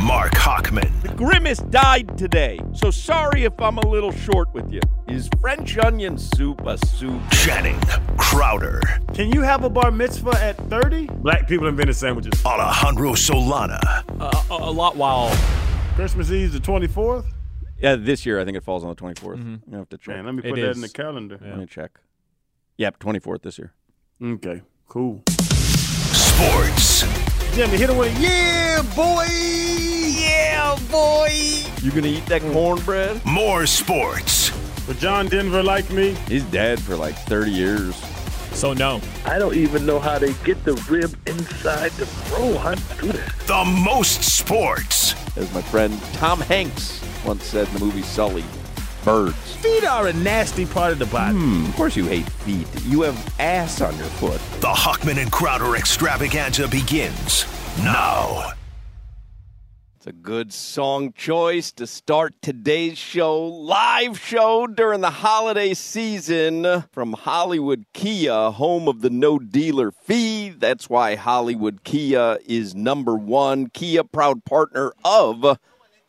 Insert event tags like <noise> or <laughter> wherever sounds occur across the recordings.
Marc Hochman. The Grimace died today, so sorry if I'm a little short with you. Is French onion soup a soup? Channing Crowder. Can you have a bar mitzvah at 30? Black people invented sandwiches. Alejandro Solana. Uh, a, a lot while. Christmas Eve the 24th? Yeah, this year I think it falls on the 24th. Mm-hmm. You have to check. Man, let me It put that is. in the calendar. Let me check. Yep, 24th this year. Okay, cool. Sports. Jimmy, hit him with a yeah, boy! Yeah, boy! You gonna eat that cornbread? More sports. But John Denver like me. He's dead for like 30 years. So no. I don't even know how they get the rib inside the roll. How do you do that? The most sports. As my friend Tom Hanks once said in the movie Sully, birds. Feet are a nasty part of the body. Hmm, of course you hate feet. You have ass on your foot. The Hochman and Crowder extravaganza begins now. It's a good song choice to start today's show, live show during the holiday season from Hollywood Kia, home of the no dealer fee. That's why Hollywood Kia is number one. Kia, proud partner of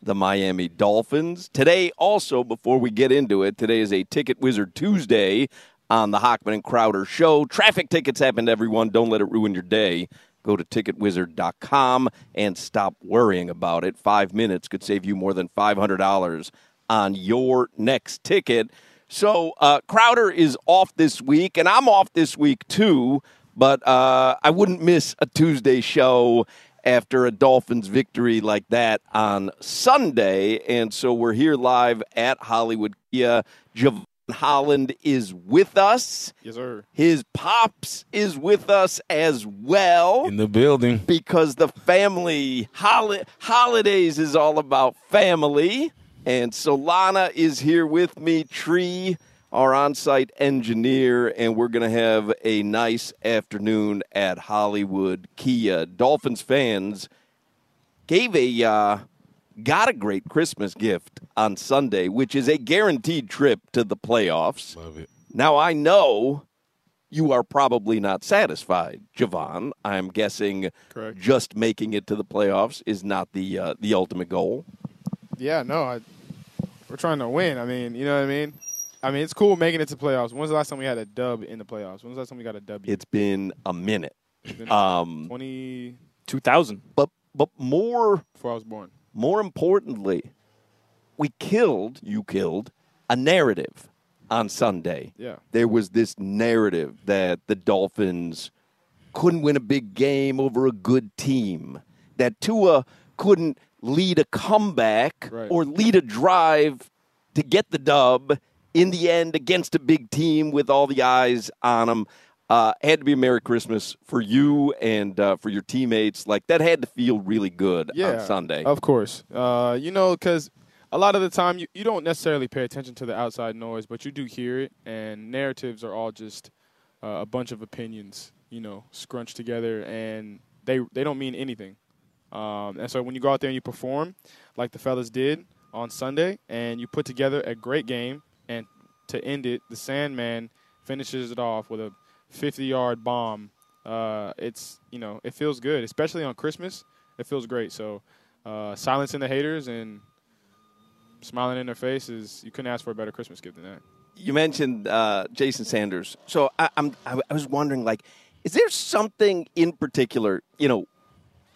the Miami Dolphins. Today, also, before we get into it, today is a Ticket Wizard Tuesday on the Hochman and Crowder show. Traffic tickets happen to everyone. Don't let it ruin your day. Go to ticketwizard.com and stop worrying about it. Five minutes could save you more than $500 on your next ticket. So, uh, Crowder is off this week, and I'm off this week too, but uh, I wouldn't miss a Tuesday show after a Dolphins victory like that on Sunday. And so we're here live at Hollywood Kia. Jevon Holland is with us. Yes, sir. His pops is with us as well In the building. because the family holi- holidays is all about family. And Solana is here with me, Tree, our on site engineer, and we're going to have a nice afternoon at Hollywood Kia. Dolphins fans gave a uh, got a great Christmas gift on Sunday, which is a guaranteed trip to the playoffs. Love it. Now I know you are probably not satisfied, Jevon. I'm guessing Correct. just making it to the playoffs is not the uh, the ultimate goal. Yeah, no, I, we're trying to win. I mean, you know what I mean? I mean, it's cool making it to playoffs. When's the last time we had a dub in the playoffs? When's the last time we got a W? It's been a minute, It's been um, 20 2000. but but more before I was born. more importantly, we killed you killed a narrative on Sunday. Yeah. there was this narrative that the Dolphins couldn't win a big game over a good team, that Tua couldn't lead a comeback Right. or lead a drive to get the dub in the end against a big team with all the eyes on them. Uh, had to be a Merry Christmas for you and uh, for your teammates. Like that had to feel really good Yeah, on Sunday. Of course. Uh, you know, because a lot of the time you, you don't necessarily pay attention to the outside noise, but you do hear it, and narratives are all just uh, a bunch of opinions, you know, scrunched together, and they they don't mean anything. Um, and so when you go out there and you perform, like the fellas did on Sunday, and you put together a great game, and to end it, the Sandman finishes it off with a 50-yard bomb. Uh, it's you know it feels good, especially on Christmas. It feels great. So uh, silencing the haters and smiling in their faces, you couldn't ask for a better Christmas gift than that. you mentioned uh, Jason Sanders, so I, I'm I was wondering, like, is there something in particular, you know,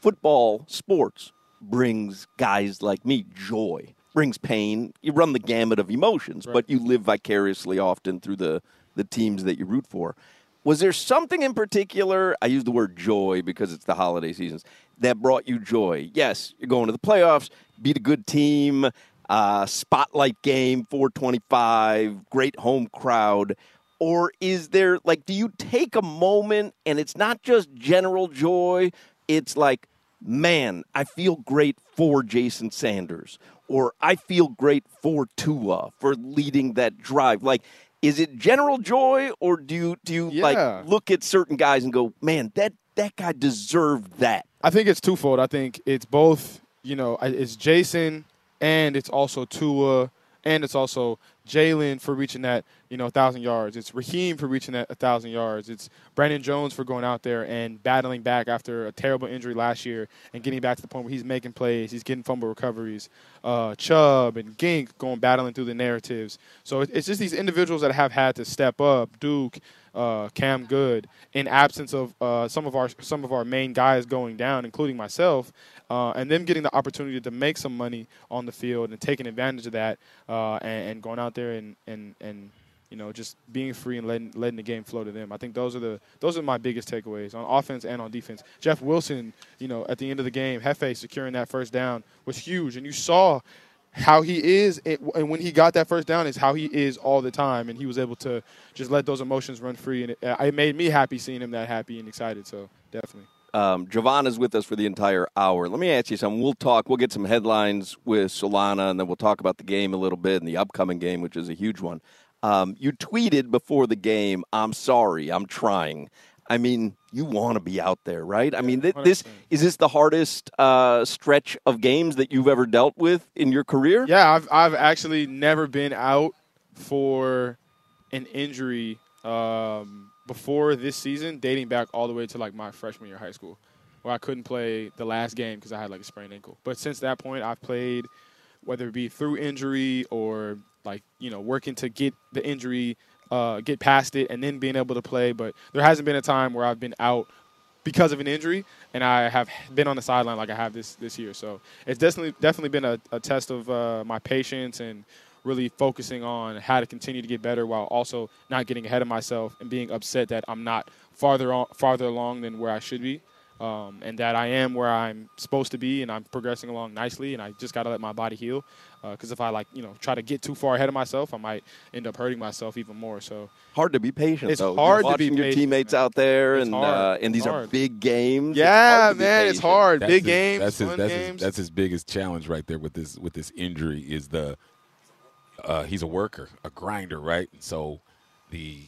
football, sports, brings guys like me joy, brings pain. You run the gamut of emotions, but you live vicariously often through the, the teams that you root for. Was there something in particular? I use the word joy because it's the holiday seasons that brought you joy. Yes, you're going to the playoffs, beat a good team, uh, spotlight game, 425, great home crowd. Or is there, like, do you take a moment and it's not just general joy? It's like, man, I feel great for Jason Sanders, or I feel great for Tua for leading that drive. Like, is it general joy, or do you do you Yeah. like look at certain guys and go, man, that that guy deserved that? I think it's twofold. I think it's both. You know, it's Jason and it's also Tua and it's also Jalen for reaching that you know thousand yards. It's Raheem for reaching that thousand yards. It's Brandon Jones for going out there and battling back after a terrible injury last year and getting back to the point where he's making plays. He's getting fumble recoveries. Uh, Chubb and Gink going battling through the narratives. So it's just these individuals that have had to step up. Duke uh, Cam Goode, in absence of uh, some of our some of our main guys going down, including myself, uh, and them getting the opportunity to make some money on the field and taking advantage of that, uh, and, and going out there and and and you know just being free and letting letting the game flow to them. I think those are the those are my biggest takeaways on offense and on defense. Jeff Wilson, you know, at the end of the game, Hefe securing that first down was huge, and you saw how he is and when he got that first down is how he is all the time and he was able to just let those emotions run free and it, it made me happy seeing him that happy and excited so definitely Um, Jevon is with us for the entire hour. Let me ask you something. We'll talk. We'll get some headlines with Solana, and then we'll talk about the game a little bit and the upcoming game, which is a huge one. Um, you tweeted before the game, "I'm sorry, I'm trying." I mean, you want to be out there, right? I mean, th- this is this the hardest uh, stretch of games that you've ever dealt with in your career? yeah I've, I've actually never been out for an injury um, before this season dating back all the way to like my freshman year of high school where i couldn't play the last game because i had like a sprained ankle. But since that point i've played whether it be through injury or like you know working to get the injury uh, get past it and then being able to play. But there hasn't been a time where i've been out because of an injury and i have been on the sideline like i have this this year. So it's definitely definitely been a, a test of uh, my patience and really focusing on how to continue to get better while also not getting ahead of myself and being upset that i'm not farther on farther along than where i should be um, and that I am where I'm supposed to be, and I'm progressing along nicely, and I just got to let my body heal. Because if I like, you know, try to get too far ahead of myself, I might end up hurting myself even more. So Hard to be patient. It's though. hard to be watching your patient, teammates man. out there, It's and uh, and these It's are big games. Yeah, hard to be man, it's hard. That's Big his- games, That's his, fun that's games. His, that's his biggest challenge right there with this with this injury is the uh, he's a worker, a grinder, right? And so the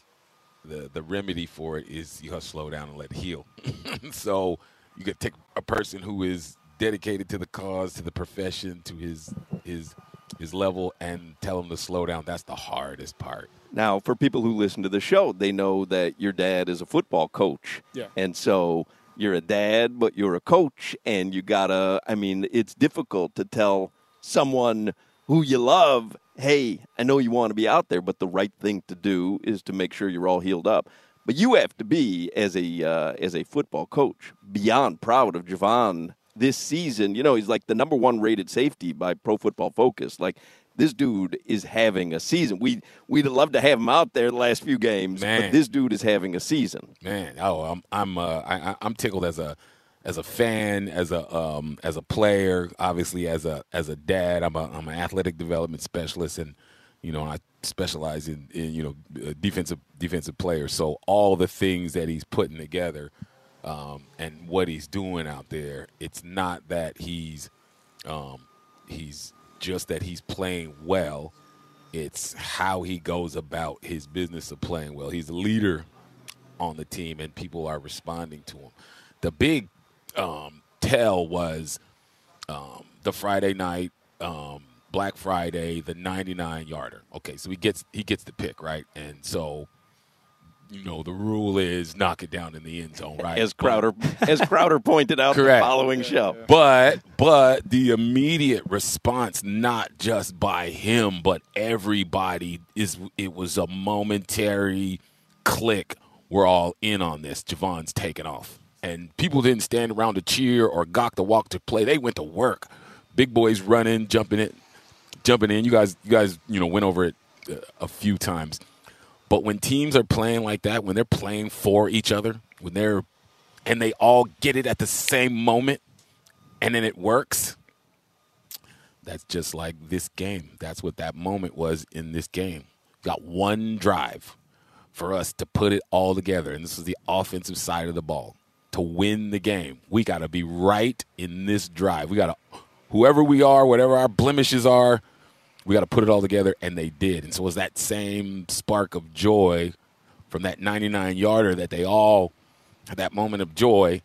the the remedy for it is you have to slow down and let it heal. <laughs> so you could take a person who is dedicated to the cause, to the profession, to his his his level, and tell him to slow down. That's the hardest part. Now, for people who listen to the show, they know that your dad is a football coach. Yeah. And so you're a dad, but you're a coach, and you gotta, I mean, it's difficult to tell someone who you love, hey, I know you want to be out there, but the right thing to do is to make sure you're all healed up. But you have to be, as a, uh, as a football coach, beyond proud of Jevon this season. You know, he's like the number one rated safety by Pro Football Focus. Like, this dude is having a season. We we'd love to have him out there the last few games, but Man. this dude is having a season. Man, oh, I'm I'm uh, I- I'm tickled as a as a fan, as a um, as a player, obviously as a as a dad. I'm a I'm an athletic development specialist, and you know I specialize in, in you know uh, defensive defensive players. So all the things that he's putting together um, and what he's doing out there, it's not that he's um, he's just that he's playing well. It's how he goes about his business of playing well. He's a leader on the team, and people are responding to him. The big um, tell was um, the Friday night, um, Black Friday, the 99 yarder. Okay, so he gets he gets the pick right, and so you know the rule is knock it down in the end zone, right? As But- Crowder as Crowder pointed out the Correct. following show. but but the immediate response, not just by him, but everybody is it was a momentary click. We're all in on this. Jevon's taking off. And people didn't stand around to cheer or gawk to walk to play. They went to work. Big boys running, jumping it, jumping in. You guys, you guys, you know, went over it uh, a few times. But when teams are playing like that, when they're playing for each other, when they're and they all get it at the same moment, and then it works. That's just like this game. That's what that moment was in this game. Got one drive for us to put it all together, and this is the offensive side of the ball to win the game. We got to be right in this drive. We got to, whoever we are, whatever our blemishes are, we got to put it all together, and they did. And so it was that same spark of joy from that 99 yarder that they all had that moment of joy.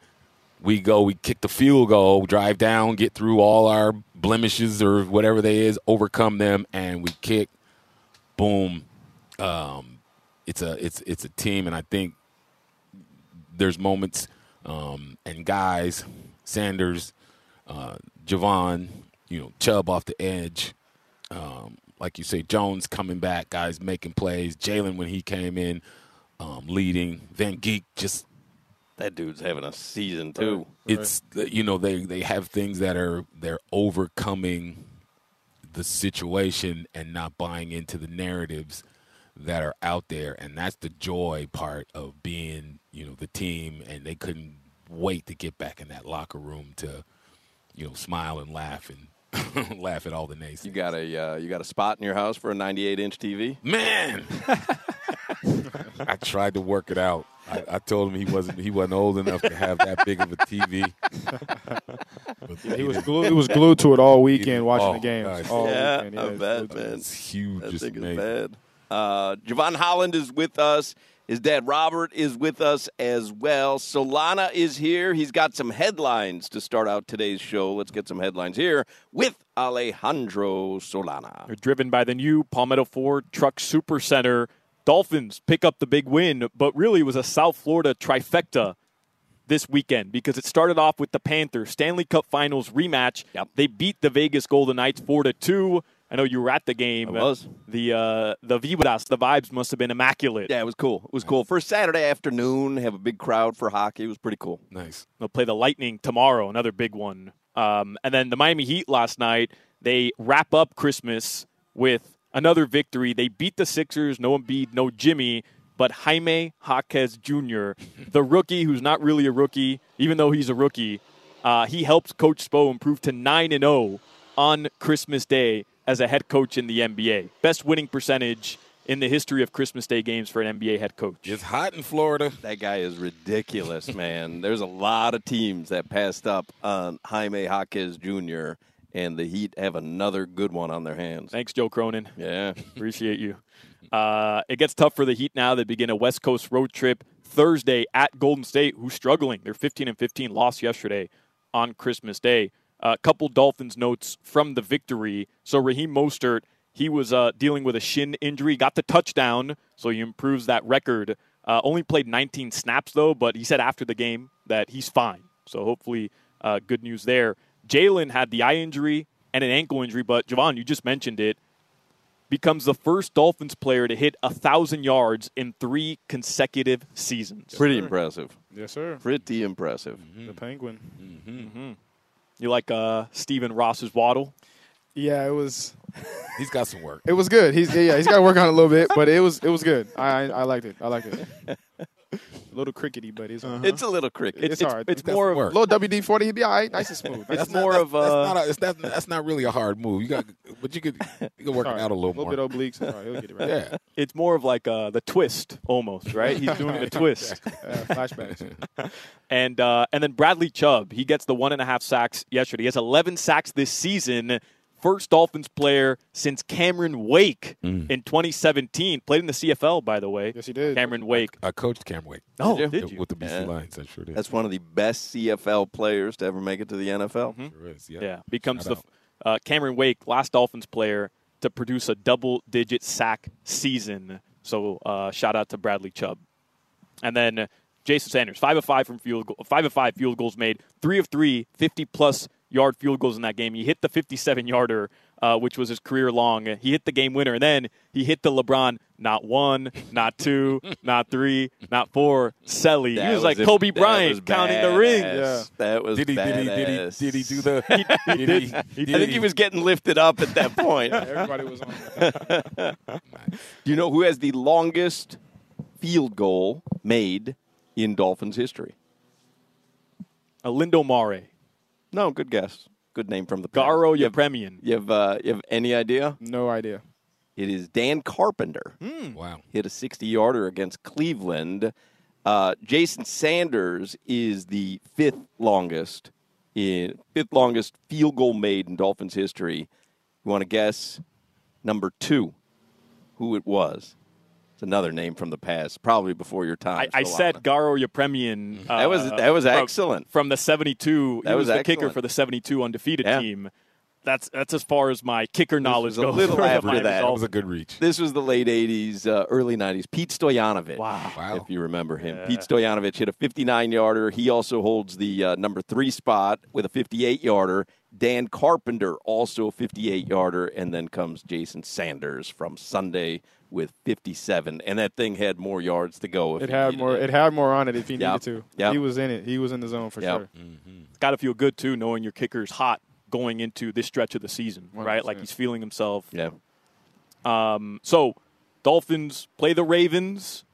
We go, we kick the field goal, drive down, get through all our blemishes or whatever they is, overcome them, and we kick. Boom. Um, it's a it's it's a team, and I think there's moments um, and guys, Sanders, uh, Jevon, you know, Chubb off the edge. Um, like you say, Jones coming back, guys making plays. Jalen when he came in, um, leading. Van Geek just that dude's having a season too. It's you know they they have things that are they're overcoming the situation and not buying into the narratives that are out there, and that's the joy part of being you know the team, and they couldn't wait to get back in that locker room to you know smile and laugh and <laughs> laugh at all the naysayers. You got a uh, you got a spot in your house for a 98 inch TV? Man, <laughs> I tried to work it out. I, I, told him he wasn't he wasn't old enough to have that big of a TV. Yeah, <laughs> he was glued, he was glued to it all weekend watching oh, the games. God. All yeah, weekend. I bet, glued to it. man. It's huge, That just thing is amazing. bad. Uh, Jevon Holland is with us. His dad Robert is with us as well. Solana is here. He's got some headlines to start out today's show. Let's get some headlines here with Alejandro Solana. They're driven by the new Palmetto Ford Truck Super Center. Dolphins pick up the big win, but really it was a South Florida trifecta this weekend because it started off with the Panthers Stanley Cup Finals rematch. Yep. They beat the Vegas Golden Knights four to two. I know you were at the game. I was. The uh, the vibras, the vibes must have been immaculate. Yeah, it was cool. It was cool. For Saturday afternoon, have a big crowd for hockey. It was pretty cool. Nice. They'll play the Lightning tomorrow, another big one. Um, and then the Miami Heat last night, they wrap up Christmas with another victory. They beat the Sixers, no Embiid, no Jimmy, but Jaime Jaquez Jr., <laughs> the rookie who's not really a rookie, even though he's a rookie, uh, he helps Coach Spo improve to 9 and 0 on Christmas Day as a head coach in the NBA. Best winning percentage in the history of Christmas Day games for an NBA head coach. It's hot in Florida. That guy is ridiculous, man. There's a lot of teams that passed up on Jaime Jaquez Jr., and the Heat have another good one on their hands. Thanks, Joe Cronin. Yeah. <laughs> Appreciate you. Uh, it gets tough for the Heat now. They begin a West Coast road trip Thursday at Golden State, who's struggling. They're 15 and 15, lost yesterday on Christmas Day. A couple Dolphins notes from the victory. So Raheem Mostert, he was uh, dealing with a shin injury, got the touchdown, so he improves that record. Uh, only played 19 snaps though, but he said after the game that he's fine. So hopefully, uh, good news there. Jalen had the eye injury and an ankle injury, but Jevon, you just mentioned it becomes the first Dolphins player to hit a thousand yards in three consecutive seasons. Pretty impressive. Yes, sir. Pretty impressive. The Penguin. Mm-hmm. You like uh, Stephen Ross's waddle? Yeah, it was. <laughs> He's got some work. It was good. He's yeah, he's got to work on it a little bit, but it was it was good. I I, I liked it. I liked it. <laughs> a <laughs> little crickety, but it's It's a little cricket. it's, all right. It's That's- more of work. little WD forty. He'd be all right, nice and smooth. it's That's more of That's uh, not, a, it's not, that's not really a hard move. You got, but you could, you could work all it right. out a little, a little more. bit obliques. All right, he'll get it right. yeah. it's more of like uh, the twist almost, right? He's doing the <laughs> twist. Uh, flashbacks. <laughs> And uh, and then Bradley Chubb, he gets the one and a half sacks yesterday. He has 11 sacks this season. First Dolphins player since Cameron Wake Mm. in 2017. Played in the CFL, by the way. Yes, he did. Cameron Wake. I coached Cam Wake Oh, you? did you? with the BC Yeah. Lions. I sure did. That's one of the best CFL players to ever make it to the NFL. sure is. Yeah. Yeah, becomes Shout the uh, Cameron Wake, last Dolphins player to produce a double-digit sack season. So uh, shout out to Bradley Chubb, and then uh, Jason Sanders, five of five from field goal, five of five field goals made, three of three, 50 plus yard field goals in that game. He hit the 57 yarder, uh, which was his career long. He hit the game winner, and then he hit the LeBron not one, not two, <laughs> not three, not four. Selly. That he was, like a- Kobe Bryant was counting the rings. badass. That was Did he, did he, did he, did he do the? <laughs> He did did. he- He did I think he was getting lifted up at that <laughs> point. Everybody was on. it. Do you know who has the longest field goal made in Dolphins history? Uh, Lindo Mare. No, good guess. Good name from the past. Garo You have, Yepremian. you have, uh, you have any idea? No idea. It is Dan Carpenter. Wow. Hit a 60 yarder against Cleveland. Uh, Jason Sanders is the fifth longest in fifth longest field goal made in Dolphins history. You want to guess number two? Who it was? It's another name from the past, probably before your time. I, I said. Garo Yepremian. Uh, That was- that was excellent. from the '72. That he was was, the kicker for the '72 undefeated Yeah. team. That's that's as far as my kicker knowledge was a goes. little <laughs> for after that. That was a good reach. This was the late 80s, uh, early 90s. Pete Stoyanovich. Wow. Wow. If you remember him. Yeah. Pete Stoyanovich hit a 59 yarder. He also holds the uh, number three spot with a 58 yarder. Dan Carpenter, also a 58 yarder. And then comes Jason Sanders from Sunday with 57. And that thing had more yards to go. If It had more. It had more on it if he Yep. needed to. Yep. He was in it. He was in the zone for Yep. sure. It's got to feel good too, knowing your kicker's hot going into this stretch of the season, right? Like he's feeling himself. Yeah. Um, so, Dolphins play the Ravens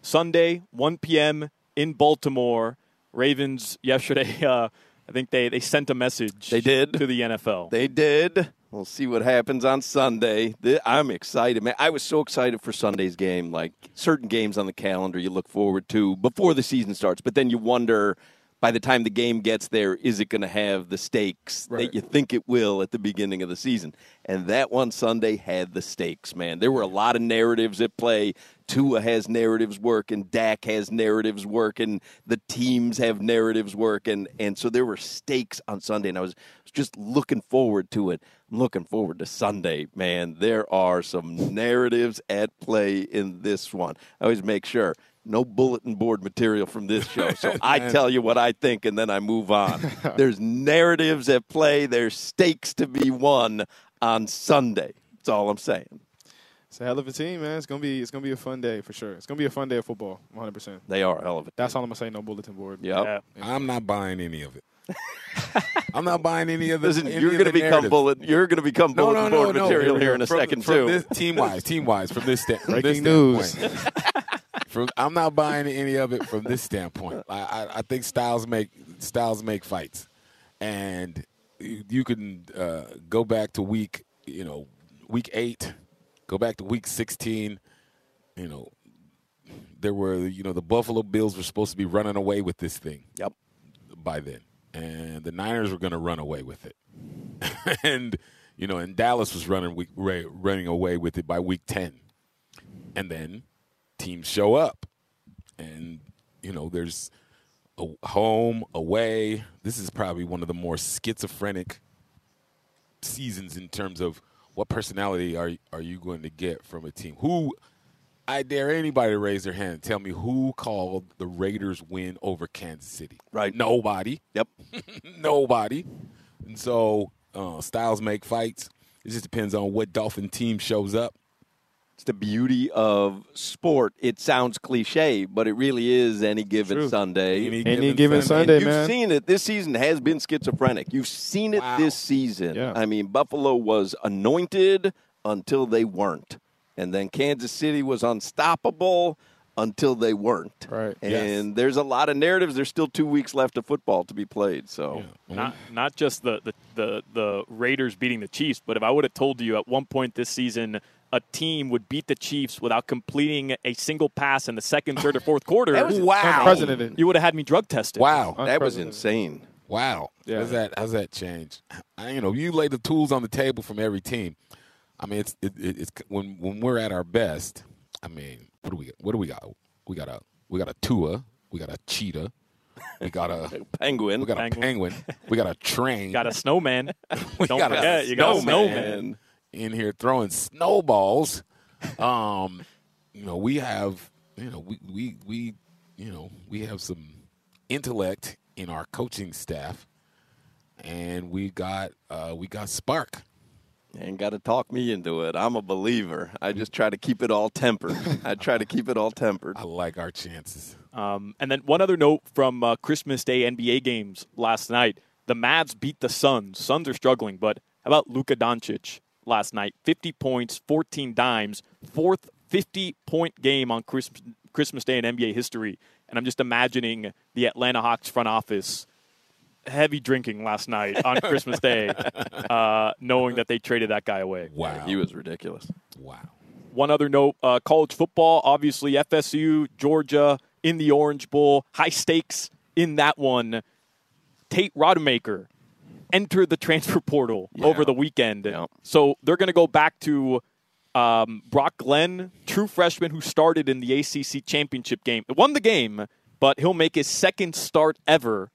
Sunday, 1 p.m. in Baltimore. Ravens yesterday, <laughs> uh, I think they, they sent a message. They did. to the NFL. They did. We'll see what happens on Sunday. I'm excited, man. I was so excited for Sunday's game. Like certain games on the calendar you look forward to before the season starts, but then you wonder by the time the game gets there, is it going to have the stakes that you think it will at the beginning of the season? And that one Sunday had the stakes, man. There were a lot of narratives at play. Tua has narratives working, Dak has narratives working, the teams have narratives working, and so there were stakes on Sunday, and I was just looking forward to it. I'm looking forward to Sunday, man. There are some narratives at play in this one. I always make sure no bulletin board material from this show. So <laughs> I tell you what I think and then I move on. <laughs> There's narratives at play, there's stakes to be won on Sunday. That's all I'm saying. It's a hell of a team, man. It's gonna be. It's gonna be a fun day for sure. It's gonna be a fun day of football. 100. percent They are a hell of it. That's all I'm gonna say. No bulletin board. Yep. Yeah. I'm not buying any of it. <laughs> I'm not buying any of the. Listen, any you're going to become narrative. bullet. You're going to become No, no, no, board no. material here in a From- second from too. This, team wise, team wise, from this, sta- from this Breaking news. standpoint. from, I'm not buying any of it from this standpoint. I, I, I think styles make styles make fights, and you, you can uh, go back to week, you know, week eight, go back to week 16. You know, there were you know the Buffalo Bills were supposed to be running away with this thing Yep. by then, and the Niners were going to run away with it, <laughs> and you know, and Dallas was running week, running away with it by week ten, and then teams show up, and you know, there's a home away. This is probably one of the more schizophrenic seasons in terms of what personality are are you going to get from a team who. I dare anybody to raise their hand and tell me who called the Raiders win over Kansas City. Right. Nobody. Yep. <laughs> Nobody. And so uh, styles make fights. It just depends on what Dolphin team shows up. It's the beauty of sport. It sounds cliche, but it really is any given True. Sunday. Any given Sunday, You've man. seen it. This season has been schizophrenic. You've seen it Wow. this season. Yeah. I mean, Buffalo was anointed until they weren't. And then Kansas City was unstoppable until they weren't. Right. And Yes. there's a lot of narratives. There's still two weeks left of football to be played. So Not not just the, the, the, the Raiders beating the Chiefs, but if I would have told you at one point this season a team would beat the Chiefs without completing a single pass in the second, third, or fourth quarter, That was Wow. Unprecedented. you would have had me drug tested. Wow. that was insane. Wow. Yeah. How's that how's that change? I, you know, you lay the tools on the table from every team. I mean, it's it, it, it's when when we're at our best. I mean, what do we got? What do we got? We got a we got a Tua. We got a cheetah. We got a <laughs> Penguin. we got a penguin. We got a train. Got a snowman. <laughs> We Don't got a you got a snowman. snowman. in here throwing snowballs. Um, you know, we have, you know, we, we, we, you know, we have some intellect in our coaching staff. and we got uh, we got spark. Ain't got to talk me into it. I'm a believer. I just try to keep it all tempered. <laughs> I try to keep it all tempered. I like our chances. Um, and then one other note from uh, Christmas Day NBA games last night: the Mavs beat the Suns. Suns are struggling, but how about Luka Doncic last night? 50 points, 14 dimes, fourth 50 point game on Christmas Christmas Day in NBA history. And I'm just imagining the Atlanta Hawks front office heavy drinking last night on <laughs> Christmas Day, uh, knowing that they traded that guy away. Wow, He was ridiculous. wow. One other note uh, college football, obviously, FSU, Georgia in the Orange Bowl, high stakes in that one. Tate Rodemaker entered the transfer portal over the weekend. Yeah. So they're going to go back to um, Brock Glenn, true freshman who started in the ACC championship game. Won the game, but he'll make his second start ever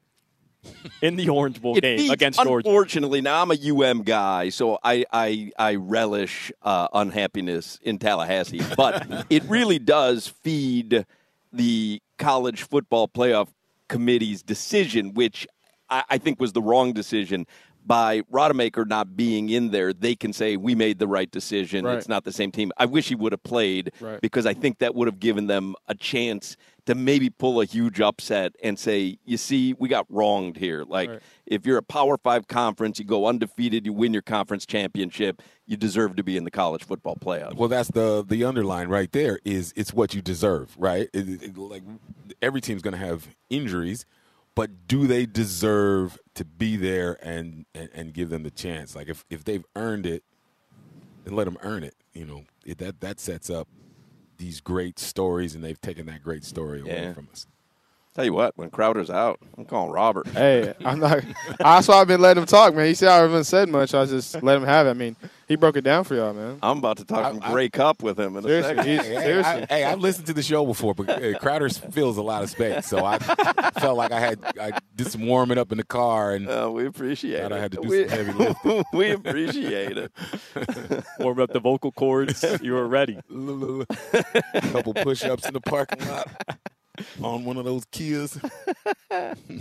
in the Orange Bowl game against Georgia. Unfortunately, now I'm a UM guy, so I I, I relish uh, unhappiness in Tallahassee, but <laughs> it really does feed the college football playoff committee's decision, which I, I think was the wrong decision. By Rodemaker not being in there, they can say we made the right decision. Right. It's not the same team. I wish he would have played Right. because I think that would have given them a chance to maybe pull a huge upset and say, you see, we got wronged here. Like, Right. if you're a Power Five conference, you go undefeated, you win your conference championship, you deserve to be in the college football playoffs. Well, that's the the underline right there. Is it's what you deserve, right? It- it- it- like every team's going to have injuries, but do they deserve to be there and, and and give them the chance? Like if if they've earned it, then let them earn it. You know it, that that sets up these great stories, and they've taken that great story away Yeah. from us. Tell you what, when Crowder's out, I'm calling Robert. Hey, I'm not. That's why I've been letting him talk, man. He said I haven't said much. I just let him have it. I mean, he broke it down for y'all, man. I'm about to talk I- some I- Grey Cup with him in a second. he's, Hey, hey, seriously. I, hey, I've listened to the show before, but uh, Crowder fills a lot of space, so I <laughs> felt like I had I did some warming up in the car, and Uh, we appreciate Thought it. I had to do we, some heavy lifting. <laughs> we appreciate it. <laughs> Warm up the vocal cords. You were ready. a couple push-ups in the parking lot on one of those Kias.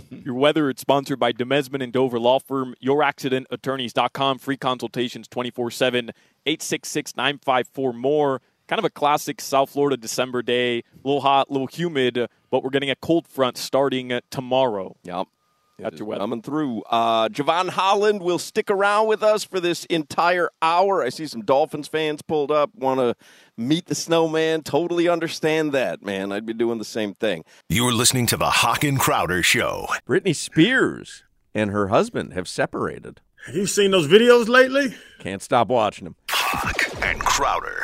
<laughs> Your weather is sponsored by Demesmin and Dover Law Firm, youraccidentattorneys.com, free consultations 24 7, 866 954 more. Kind of a classic South Florida December day, a little hot, a little humid, but we're getting a cold front starting uh, tomorrow. Yep. That's It your is weather. Coming through. Uh, Jevon Holland will stick around with us for this entire hour. I see some Dolphins fans pulled up, want to meet the snowman. Totally understand that, man. I'd be doing the same thing. You're listening to the Hoch and Crowder Show. Britney Spears and her husband have separated. Have you seen those videos lately? Can't stop watching them. Hoch and Crowder.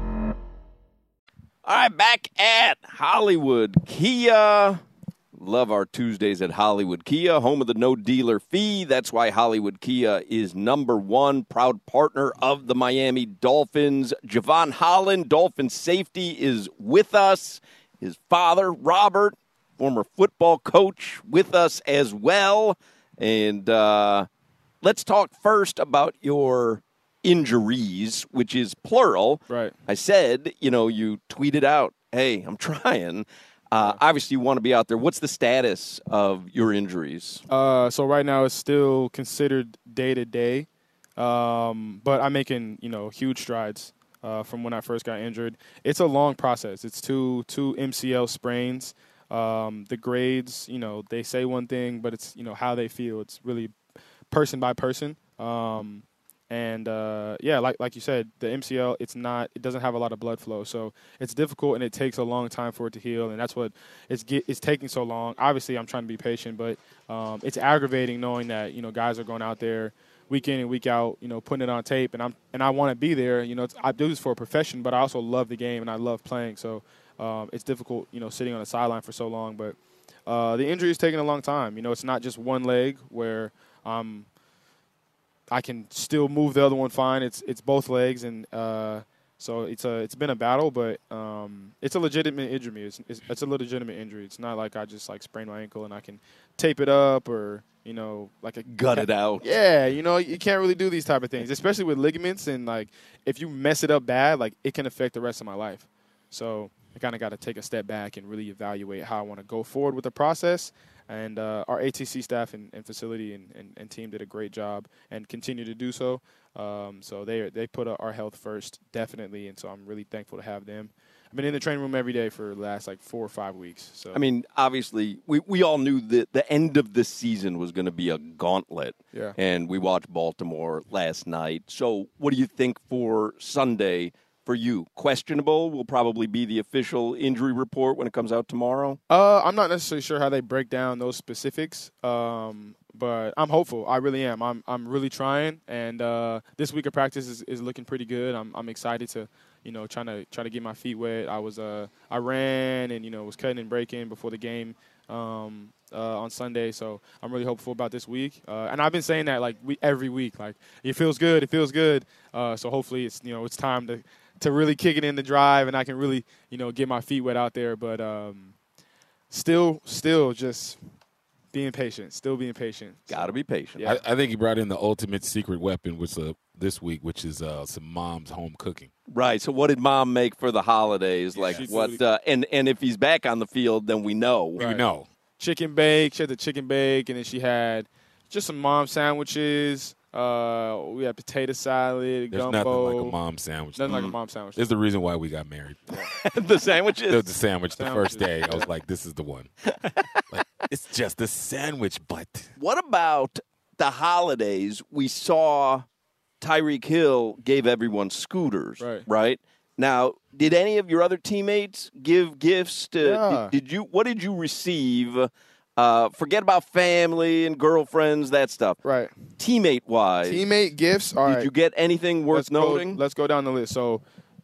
All right, back at Hollywood Kia. Love our Tuesdays at Hollywood Kia, home of the no dealer fee. That's why Hollywood Kia is number one, proud partner of the Miami Dolphins. Jevon Holland, Dolphin safety, is with us. His father, Robert, former football coach, with us as well. And uh, let's talk first about your injuries, which is plural. Right. I said, you know, you tweeted out, "Hey, I'm <laughs> trying." Uh, obviously, you want to be out there. What's the status of your injuries? Uh, so right now it's still considered day to day, um, but I'm making you know huge strides uh, from when I first got injured. It's a long process. It's two two MCL sprains. Um, the grades, you know, they say one thing, but it's you know how they feel. It's really person by person. Um, and uh, yeah, like like you said, the MCL it's not it doesn't have a lot of blood flow, so it's difficult and it takes a long time for it to heal, and that's what it's get, it's taking so long. Obviously, I'm trying to be patient, but um, it's aggravating knowing that you know guys are going out there week in and week out, you know, putting it on tape, and I'm and I want to be there. You know, I do this for a profession, but I also love the game and I love playing, so um, it's difficult, you know, sitting on the sideline for so long. But uh, the injury is taking a long time. You know, it's not just one leg where I'm I can still move the other one fine. It's it's both legs, and uh, so it's a it's been a battle, but um, it's a legitimate injury. It's, it's, it's a legitimate injury. It's not like I just like sprained my ankle and I can tape it up or you know like a Gut it out. Yeah, you know you can't really do these type of things, especially with ligaments and like if you mess it up bad, like it can affect the rest of my life. So I kind of got to take a step back and really evaluate how I want to go forward with the process. And uh, our ATC staff and, and facility and, and, and, team did a great job and continue to do so. Um, so they they put our health first, definitely. And so I'm really thankful to have them. I've been in the training room every day for the last like four or five weeks. So I mean, obviously, we, we all knew that the end of the season was going to be a gauntlet. Yeah. And we watched Baltimore last night. So, what do you think for Sunday for you? Questionable will probably be the official injury report when it comes out tomorrow. Uh, I'm not necessarily sure how they break down those specifics, um, but I'm hopeful. I really am. I'm I'm really trying, and uh, this week of practice is, is looking pretty good. I'm I'm excited to, you know, trying to try to get my feet wet. I was uh I ran and you know was cutting and breaking before the game. Um, uh, on Sunday, so I'm really hopeful about this week. Uh, and I've been saying that like we, every week, like it feels good, it feels good. Uh, so hopefully it's you know it's time to to really kick it in the drive, and I can really, you know, get my feet wet out there. But um, still, still just being patient. Still being patient. Got to be patient. Yeah. I, I think he brought in the ultimate secret weapon, which uh, this week, which is uh, some mom's home cooking. Right. So, what did mom make for the holidays? Like She what? did- Uh, and and if he's back on the field, then we know. You know, Chicken bake. She had the chicken bake, and then she had just some mom sandwiches. Uh, we had potato salad, there's gumbo. nothing like a mom sandwich. Nothing like a mom sandwich. There's the reason why we got married. <laughs> the sandwiches. The, the sandwich, the first day, I was like, "This is the one." <laughs> like, it's just a sandwich, but What about the holidays? We saw Tyreek Hill gave everyone scooters, Right. Now, did any of your other teammates give gifts to? Yeah. Did, did you? What did you receive? Uh, forget about family and girlfriends, that stuff. Right. Teammate wise, Teammate gifts. All did right. you get anything worth let's go- noting? let's go down the list. So,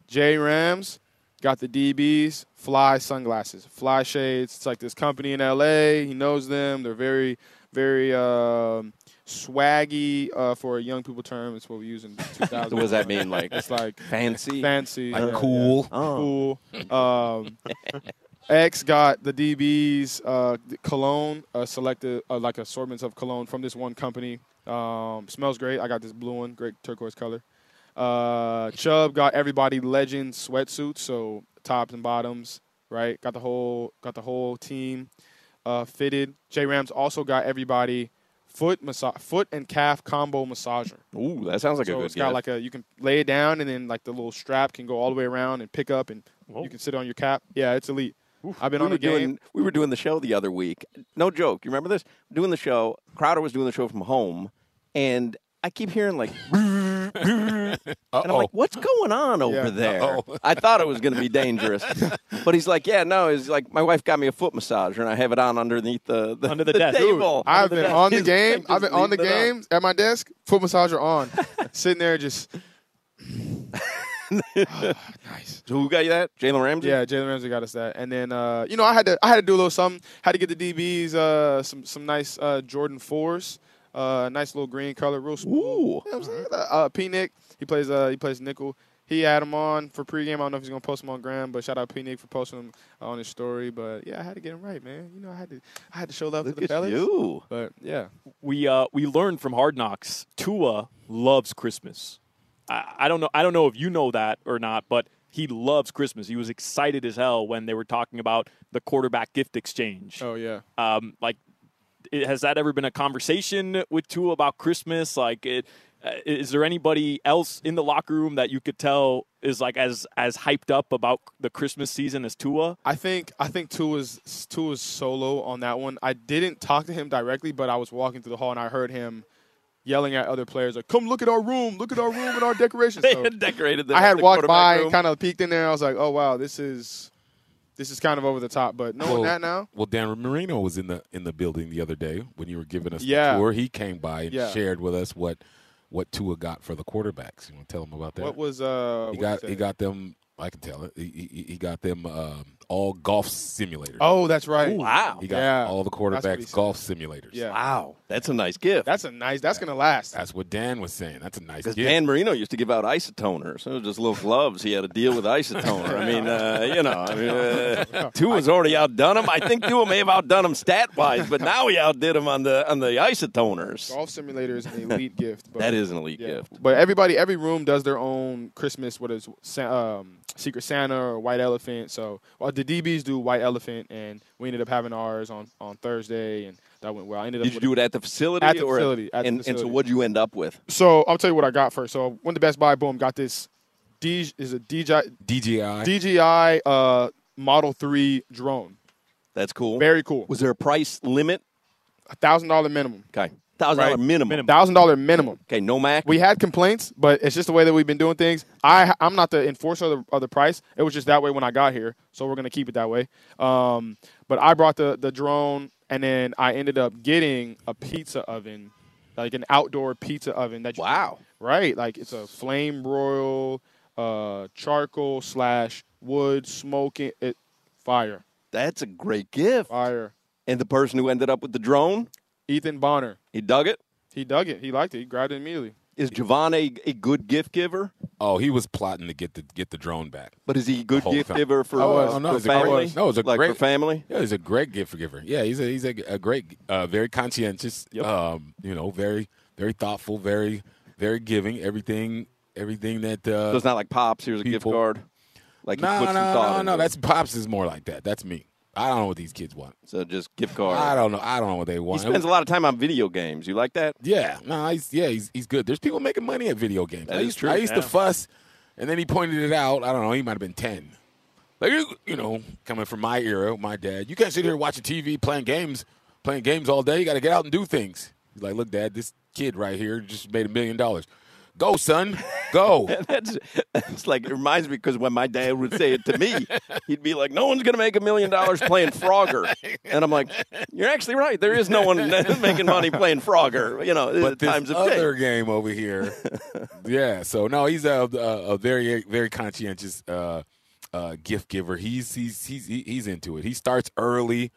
Jay Rams got the DBs, Fly sunglasses, Fly shades. It's like this company in LA. He knows them. They're very, very um, swaggy uh, for a young people term. It's what we use in <laughs> 2000. what does that mean? Like it's like fancy, fancy, Like yeah, cool? yeah. Oh. cool. Um, <laughs> X got the DBs uh, cologne, uh, selected uh, like assortments of cologne from this one company. Um, smells great. I got this blue one, great turquoise color. Uh, Chubb got everybody legend sweatsuits, so tops and bottoms, right? Got the whole got the whole team uh, fitted. J Rams also got everybody foot massage, foot and calf combo massager. Ooh, that sounds like a so good it's got like a you can lay it down and then like the little strap can go all the way around and pick up and you can sit on your cap. Yeah, it's elite. I've been we on were the game. doing we were doing the show the other week. No joke. You remember this? Doing the show. Crowder was doing the show from home, and I keep hearing like, <laughs> and I'm like, what's going on over Yeah. there? I thought it was going to be dangerous, <laughs> but he's like, yeah, no. He's like, my wife got me a foot massager, and I have it on underneath the, the Under the desk. table. I've been on the game. I've been on the leaving game at my desk, foot massager on, <laughs> sitting there just <laughs> nice. So who got you that? Jalen Ramsey. Yeah, Jalen Ramsey got us that, and then uh, you know I had to I had to do a little something. Had to get the DBs uh, some some nice uh, Jordan fours, uh, nice little green color, real smooth. Ooh. You know what I'm saying? Uh, P Nick, he plays uh, he plays nickel. he had him on for pregame. I don't know if he's gonna post him on Gram, but shout out P Nick for posting him on his story. But yeah, I had to get him right, man. You know, I had to I had to show love Look to the at fellas. you. But yeah, we uh, we learned from Hard Knocks. Tua loves Christmas. I, I don't know. I don't know if you know that or not, but he loves Christmas. He was excited as hell when they were talking about the quarterback gift exchange. oh yeah. Um, like, it, has that ever been a conversation with Tua about Christmas? Like, it, uh, is there anybody else in the locker room that you could tell is like as as hyped up about the Christmas season as Tua? I think I think Tua's Tua's solo on that one. I didn't talk to him directly, but I was walking through the hall and I heard him yelling at other players like, "Come look at our room! Look at our room and our decorations." <laughs> They So had decorated the I had the walked by room. and kind of peeked in there. I was like, "Oh wow, this is this is kind of over the top." But knowing Well, that now, Well, Dan Marino was in the in the building the other day when you were giving us Yeah. the tour. He came by and Yeah. shared with us what what Tua got for the quarterbacks. You want to tell him about that? what was uh? he got was he got them. I can tell it. He, he, he got them um, all golf simulators. Oh, that's right. wow. he got yeah. all the That's what he quarterbacks golf simulators. Yeah. Wow. That's a nice gift. That's a nice. That's gonna last. That's what Dan was saying. That's a nice Because gift. Dan Marino used to give out isotoners. So just little gloves. He had a deal with isotoner. I mean, uh, you know, I mean, uh, Tua's already outdone him. I think Tua may have outdone him stat wise, but now he outdid him on the on the isotoners. Golf simulator is an elite gift. But That is an elite Yeah. gift. But everybody, every room does their own Christmas. What is Sa- um, Secret Santa or White Elephant? So well, the DBs do White Elephant, and we ended up having ours on, on Thursday, and that went well. I ended up Did you do it at the facility? At the or facility, at the and, and so what'd you end up with? So I'll tell you what I got first. So went to Best Buy, boom, got this. D is a DJI DJI. DJI uh, Model Three drone. That's cool. Very cool. Was there a price limit? A thousand dollar minimum. Okay. Thousand dollar Right. minimum. Thousand dollar minimum. Okay, no Mac. We had complaints, but it's just the way that we've been doing things. I I'm not the enforcer of the, of the price. It was just that way when I got here, so we're gonna keep it that way. Um, but I brought the the drone, and then I ended up getting a pizza oven, like an outdoor pizza oven. That you Wow. right? Like it's a flame broil, uh, charcoal slash wood smoking it fire That's a great gift. fire. And the person who ended up with the drone, Ethan Bonner, he dug it. he dug it. He liked it. He grabbed it immediately. Is Jevon a, a good gift giver? Oh, he was plotting to get the get the drone back. But is he a good gift time. giver for, Oh, uh, no, for he's a great- family? no, it's a like great- for family. Yeah, he's a great gift giver. Yeah, he's a he's a, a great, uh, very conscientious. Um, you know, very very thoughtful, very very giving. Everything everything that. Uh, So it's not like pops. Here's a gift card. Like he no, no, no, no. That's pops is more like that. That's me. I don't know what these kids want. so just gift card. I don't know. I don't know what they want. He spends a lot of time on video games. You like that? Yeah, no, he's yeah, he's he's good. There's people making money at video games. That I used, true, I used yeah. to fuss, and then he pointed it out. I don't know. He might have been ten. Like you, you know, coming from my era, my dad, you can't sit here watching TV, playing games, playing games all day. You got to get out and do things. He's like, look, dad, this kid right here just made a million dollars. Go, son, go. <laughs> That's, that's like it reminds me because when my dad would say it to me, he'd be like, "No one's going to make a million dollars playing Frogger," and I'm like, "You're actually right. There is no one <laughs> making money playing Frogger. You know, but this times have other changed." game over here, <laughs> yeah. So no, he's a a, a very very conscientious uh, uh, gift giver. He's he's he's he's into it. He starts early.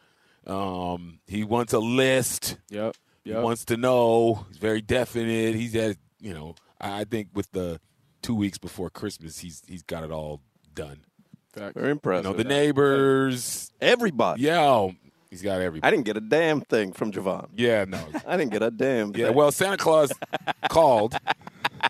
Um, he wants a list. Yep. He wants to know. He's very definite. He's at you know. I I think with the two weeks before Christmas, he's he's got it all done. Facts. Very You impressive. know the neighbors. Everybody. Yeah, he's got everybody. I didn't get a damn thing from Jevon. Yeah, no. <laughs> I didn't get a damn. Yeah, thing. well, Santa Claus called.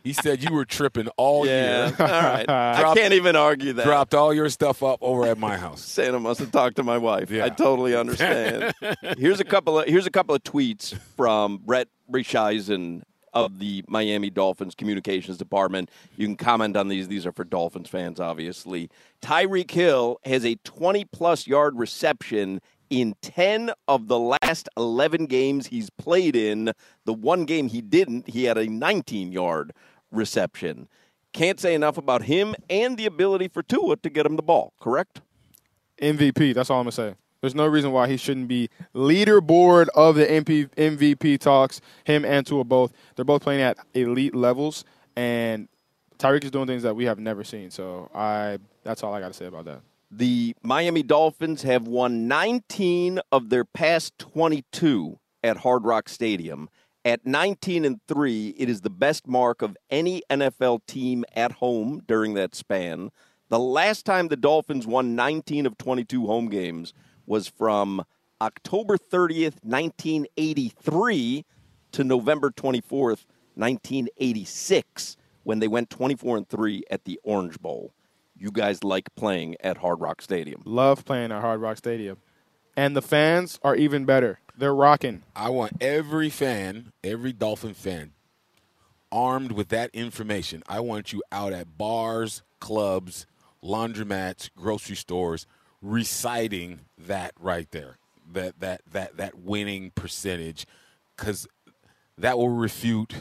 He said you were tripping all yeah. year. All right. I <laughs> can't even argue that. Dropped all your stuff up over at my house. Santa must have talked to my wife. Yeah. I totally understand. <laughs> here's a couple of here's a couple of tweets from Brett Reicheisen of the Miami Dolphins communications department. You can comment on these. These are for Dolphins fans, obviously. Tyreek Hill has a 20 plus yard reception in 10 of the last 11 games he's played in. The one game he didn't, he had a 19 yard reception. Can't say enough about him and the ability for Tua to get him the ball, correct? MVP. That's all I'm gonna say. There's no reason why he shouldn't be leaderboard of the MP, MVP talks. Him and Tua both. They're both playing at elite levels, and Tyreek is doing things that we have never seen. So I. That's all I got to say about that. The Miami Dolphins have won 19 of their past 22 at Hard Rock Stadium, At 19 and 3, it is the best mark of any NFL team at home during that span. The last time the Dolphins won 19 of 22 home games was from October 30th, 1983 to November 24th, 1986 when they went 24 and 3 at the Orange Bowl. You guys like playing at Hard Rock Stadium. Love playing at Hard Rock Stadium. And the fans are even better. They're rocking. I want every fan, every Dolphin fan, armed with that information. I want you out at bars, clubs, laundromats, grocery stores, reciting that right there. That that that that winning percentage, because that will refute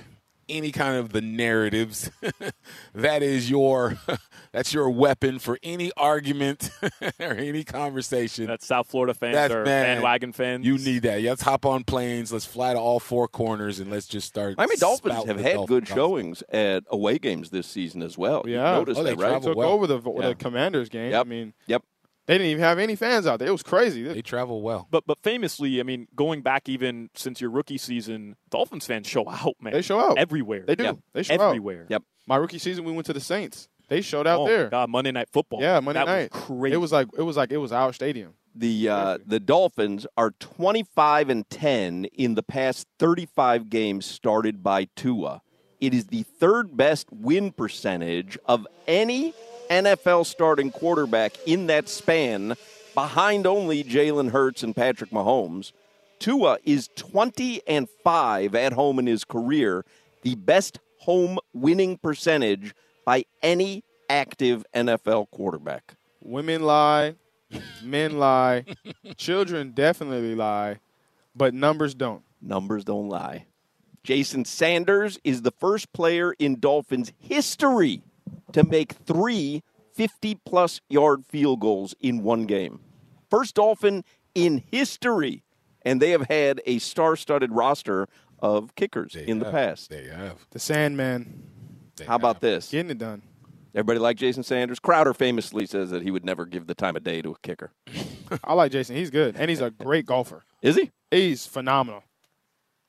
any kind of the narratives. <laughs> that is your <laughs> that's your weapon for any argument <laughs> or any conversation. That's South Florida fans That's- or man, bandwagon fans. You need that. Yeah, let's hop on planes. Let's fly to all four corners and let's just start. Miami Dolphins have had Dolphin good gospel. showings at away games this season as well. You Yeah. noticed Oh, they that, right? Took well. over the, Yeah. the Commanders game. Yep. I mean, Yep. They didn't even have any fans out there. It was crazy. They travel well. But but famously, I mean, going back even since your rookie season, Dolphins fans show out, man. They show out. everywhere. They do. Yep. They show out. everywhere. Yep. My rookie season, we went to the Saints. They showed out Oh, there. God, Monday Night Football. Yeah, Monday that night. Was crazy. It was like it was like it was our stadium. The uh, the Dolphins are 25 and 10 in the past 35 games started by Tua. It is the third best win percentage of any NFL starting quarterback in that span, behind only Jalen Hurts and Patrick Mahomes. Tua is 20 and 5 at home in his career, the best home winning percentage by any active NFL quarterback. Women lie, men lie, children definitely lie, but numbers don't. Numbers don't lie. Jason Sanders is the first player in Dolphins history to make three 50 plus yard field goals in one game. First Dolphin in history. And they have had a star studded roster of kickers They in the past. They have. The Sandman They How about this? getting it done. Everybody like Jason Sanders? Crowder famously says that he would never give the time of day to a kicker. <laughs> I like Jason. He's good, and he's a great golfer. Is he? He's phenomenal.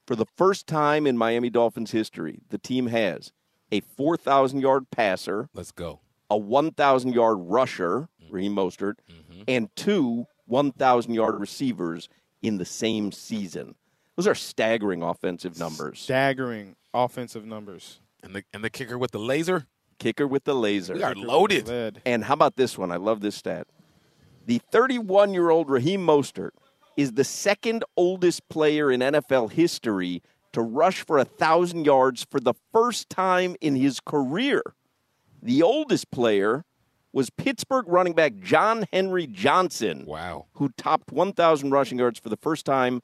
For the first time in Miami Dolphins history, the team has a 4,000 yard passer, Let's go. a 1,000 yard rusher, Raheem Mostert, mm-hmm. and two 1,000 yard receivers in the same season. Those are staggering offensive numbers. Staggering offensive numbers. And the and the kicker with the laser. Kicker with the laser. We are loaded. And how about this one? I love this stat. The 31 year old Raheem Mostert is the second oldest player in NFL history to rush for a 1,000 yards for the first time in his career. The oldest player was Pittsburgh running back John Henry Johnson, Wow. who topped 1,000 rushing yards for the first time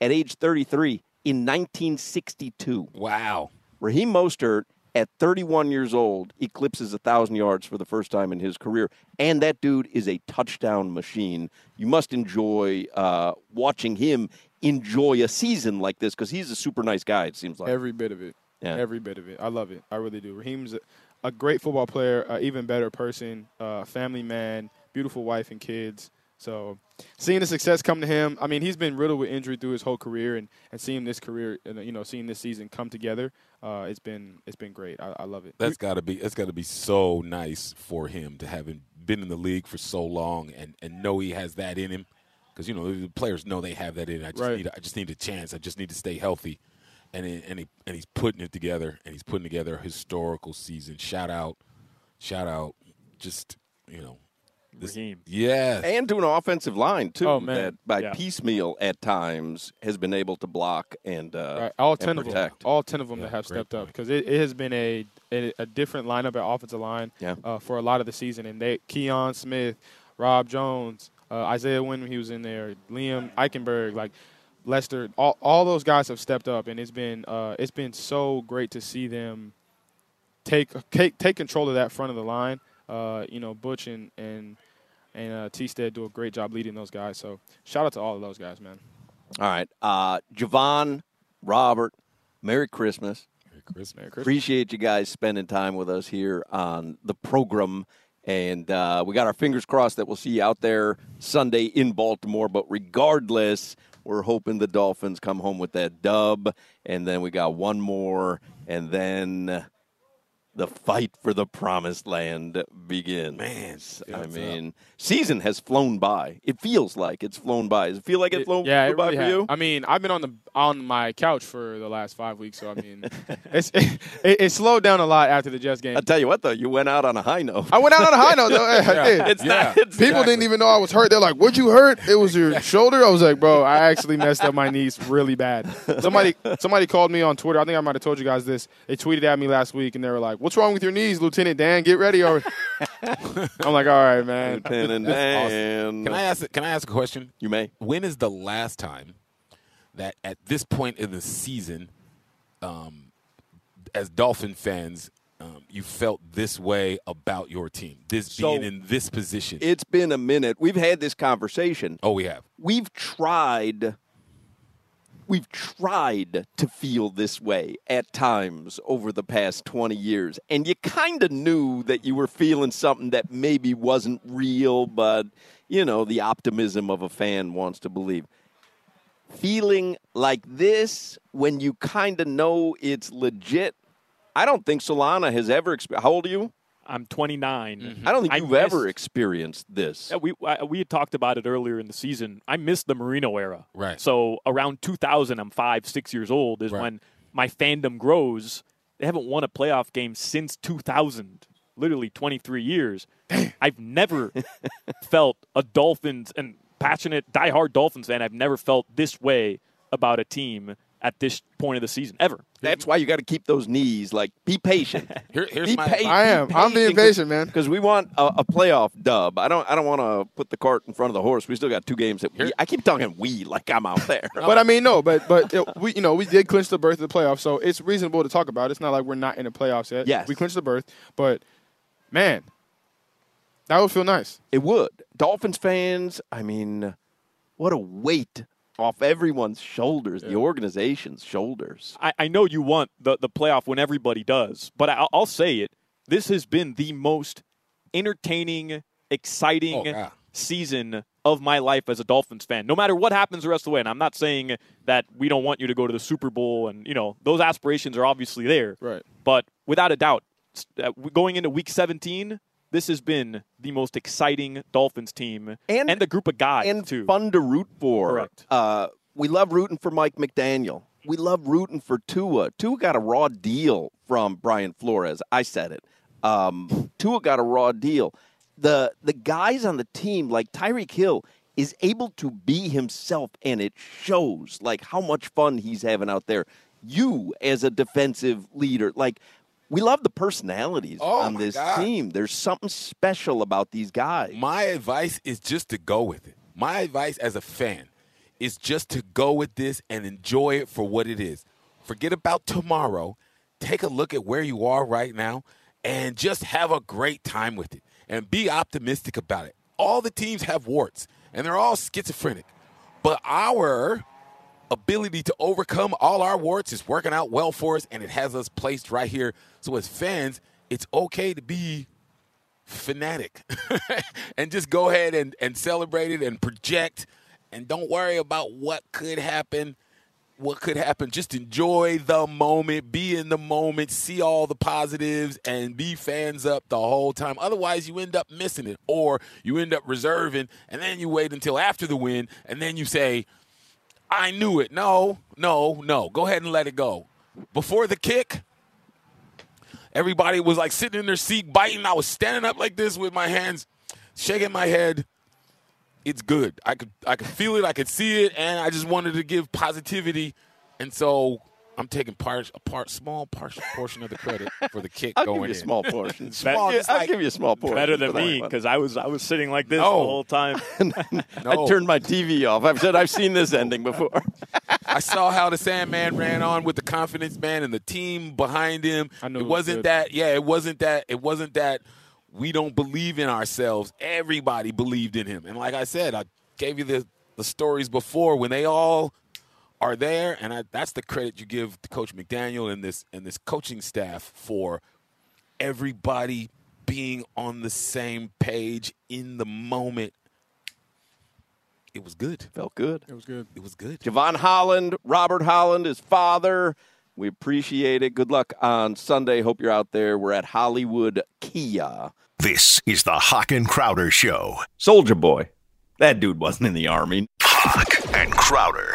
at age 33 in 1962. Wow. Raheem Mostert at 31 years old eclipses 1,000 yards for the first time in his career. And that dude is a touchdown machine. You must enjoy uh, watching him enjoy a season like this because he's a super nice guy, it seems like. Every bit of it. Yeah. Every bit of it. I love it. I really do. Raheem's a, a great football player, an even better person, uh, family man, beautiful wife and kids. So seeing the success come to him, I mean, he's been riddled with injury through his whole career, and, and seeing this career, and, you know, seeing this season come together, uh, it's been it's been great. I, I love it. That's got to be that's got to be so nice for him to having been in the league for so long and and know he has that in him. Because you know the players know they have that in. I just Right. need I just need a chance. I just need to stay healthy, and it, and he and he's putting it together and he's putting together a historical season. Shout out, shout out, just you know, this, Raheem. yes, And to an offensive line, too, Oh, man. that by Yeah. piecemeal at times has been able to block and, uh, Right. All and ten of them, protect. all ten of them Yeah, that have great stepped up because it, it has been a, a a different lineup at offensive line Yeah. uh, for a lot of the season. And they Kion Smith, Rob Jones, uh, Isaiah Wynn when he was in there, Liam Eichenberg, like Lester, all, all those guys have stepped up, and it's been uh, it's been so great to see them take take, take control of that front of the line. Uh, you know, Butch and and and uh, T-Stead do a great job leading those guys. So shout out to all of those guys, man. All right. Uh, Jevon, Robert, Merry Christmas. Merry Christmas. Merry Christmas. Appreciate you guys spending time with us here on the program. And uh, we got our fingers crossed that we'll see you out there Sunday in Baltimore. But regardless, we're hoping the Dolphins come home with that dub, and then we got one more, and then the fight for the promised land begins. Man, I mean, season has flown by. It feels like it's flown by. Does it feel like it's flown yeah, it by really for has. you? I mean, I've been on the on my couch for the last five weeks, so I mean, <laughs> it's it, it, slowed down a lot after the Jets game. I'll tell you what, though, you went out on a high note. I went out on a high note, though. <laughs> I did. It's not. It's People didn't even know I was hurt. They're like, "What'd you hurt? It was your shoulder." I was like, "Bro, I <laughs> actually messed up my knees really bad." Somebody somebody called me on Twitter. I think I might have told you guys this. They tweeted at me last week, and they were like, "What's wrong with your knees, Lieutenant Dan? Get ready." Or <laughs> I'm like, "All right, man." Lieutenant Dan. Can I ask? Can I ask a question? You may. When is the last time that at this point in the season, um, as Dolphin fans, um, you felt this way about your team, this So- being in this position? It's been a minute. We've had this conversation. oh, we have. We've tried. We've tried to feel this way at times over the past 20 years. And you kind of knew that you were feeling something that maybe wasn't real, but, you know, the optimism of a fan wants to believe. Feeling like this when you kind of know it's legit, I don't think Solana has ever experienced. How old are you? I'm 29. Mm-hmm. I don't think I you've ever experienced this. Yeah, we I, we had talked about it earlier in the season. I missed the Marino era. Right. So around 2000, I'm five, six years old is Right. when my fandom grows. They haven't won a playoff game since 2000. Literally 23 years. I've never <laughs> felt a Dolphins and passionate, diehard Dolphins fan. I've never felt this way about a team at this point of the season ever. That's why you got to keep those knees. Like, be patient. <laughs> Here, here's be my. patient. I am. I'm being patient, man. because we want a, a playoff dub. I don't. I don't want to put the cart in front of the horse. We still got two games that we. I keep talking we like I'm out there. <laughs> But I mean, no, but but it, we you know we did clinch the berth of the playoffs, so it's reasonable to talk about. It's not like we're not in the playoffs yet. Yes. we clinched the berth, but man, that would feel nice. It would. Dolphins fans. I mean, what a weight off everyone's shoulders. The organization's shoulders. I, I know you want the, the playoff when everybody does, but I, I'll say it. This has been the most entertaining, exciting Oh, season of my life as a Dolphins fan. No matter what happens the rest of the way, and I'm not saying that we don't want you to go to the Super Bowl, and you know those aspirations are obviously there. Right. But without a doubt, uh, going into Week 17, this has been the most exciting Dolphins team And- and the group of guys and too. fun to root for. Correct. Uh, we love rooting for Mike McDaniel. We love rooting for Tua. Tua got a raw deal from Brian Flores. I said it. Um, Tua got a raw deal. The the guys on the team, like Tyreek Hill, is able to be himself, and it shows. Like how much fun he's having out there. You as a defensive leader, like we love the personalities Oh, on this God. team. There's something special about these guys. My advice is just to go with it. My advice as a fan is just to go with this and enjoy it for what it is. Forget about tomorrow. Take a look at where you are right now and just have a great time with it and be optimistic about it. All the teams have warts and they're all schizophrenic. But our ability to overcome all our warts is working out well for us and it has us placed right here. So as fans, it's okay to be fanatic <laughs> and just go ahead and, and celebrate it and project. And don't worry about what could happen what could happen. Just enjoy the moment be in the moment see all the positives and be fans up the whole time. Otherwise you end up missing it or you end up reserving and then you wait until after the win and then you say i knew it no no no go ahead and let it go before the kick Everybody was like sitting in their seat, biting. I was standing up like this with my hands, shaking my head. It's good. I could I could feel it. I could see it, and I just wanted to give positivity, and so I'm taking part a part small partial portion of the credit for the kick <laughs> I'll going give you a in. small <laughs> portion. Small, Yeah, I'll like- give you a small portion. Better than me because I was I was sitting like this No. the whole time. <laughs> No. I turned my TV off. I've said I've seen this ending before. I saw how the Sandman ran on with the confidence man and the team behind him. I knew it it was wasn't good. that. Yeah, it wasn't that. It wasn't that. We don't believe in ourselves. Everybody believed in him, and like I said, I gave you the the stories before when they all are there, and I, that's the credit you give to Coach McDaniel and this and this coaching staff for everybody being on the same page in the moment. It was good. Felt good. It was good. It was good. Jevon Holland, Robert Holland, his father. We appreciate it. Good luck on Sunday. Hope you're out there. We're at Hollywood Kia. This is the Hoch and Crowder Show. Soldier Boy. That dude wasn't in the Army. Hoch and Crowder.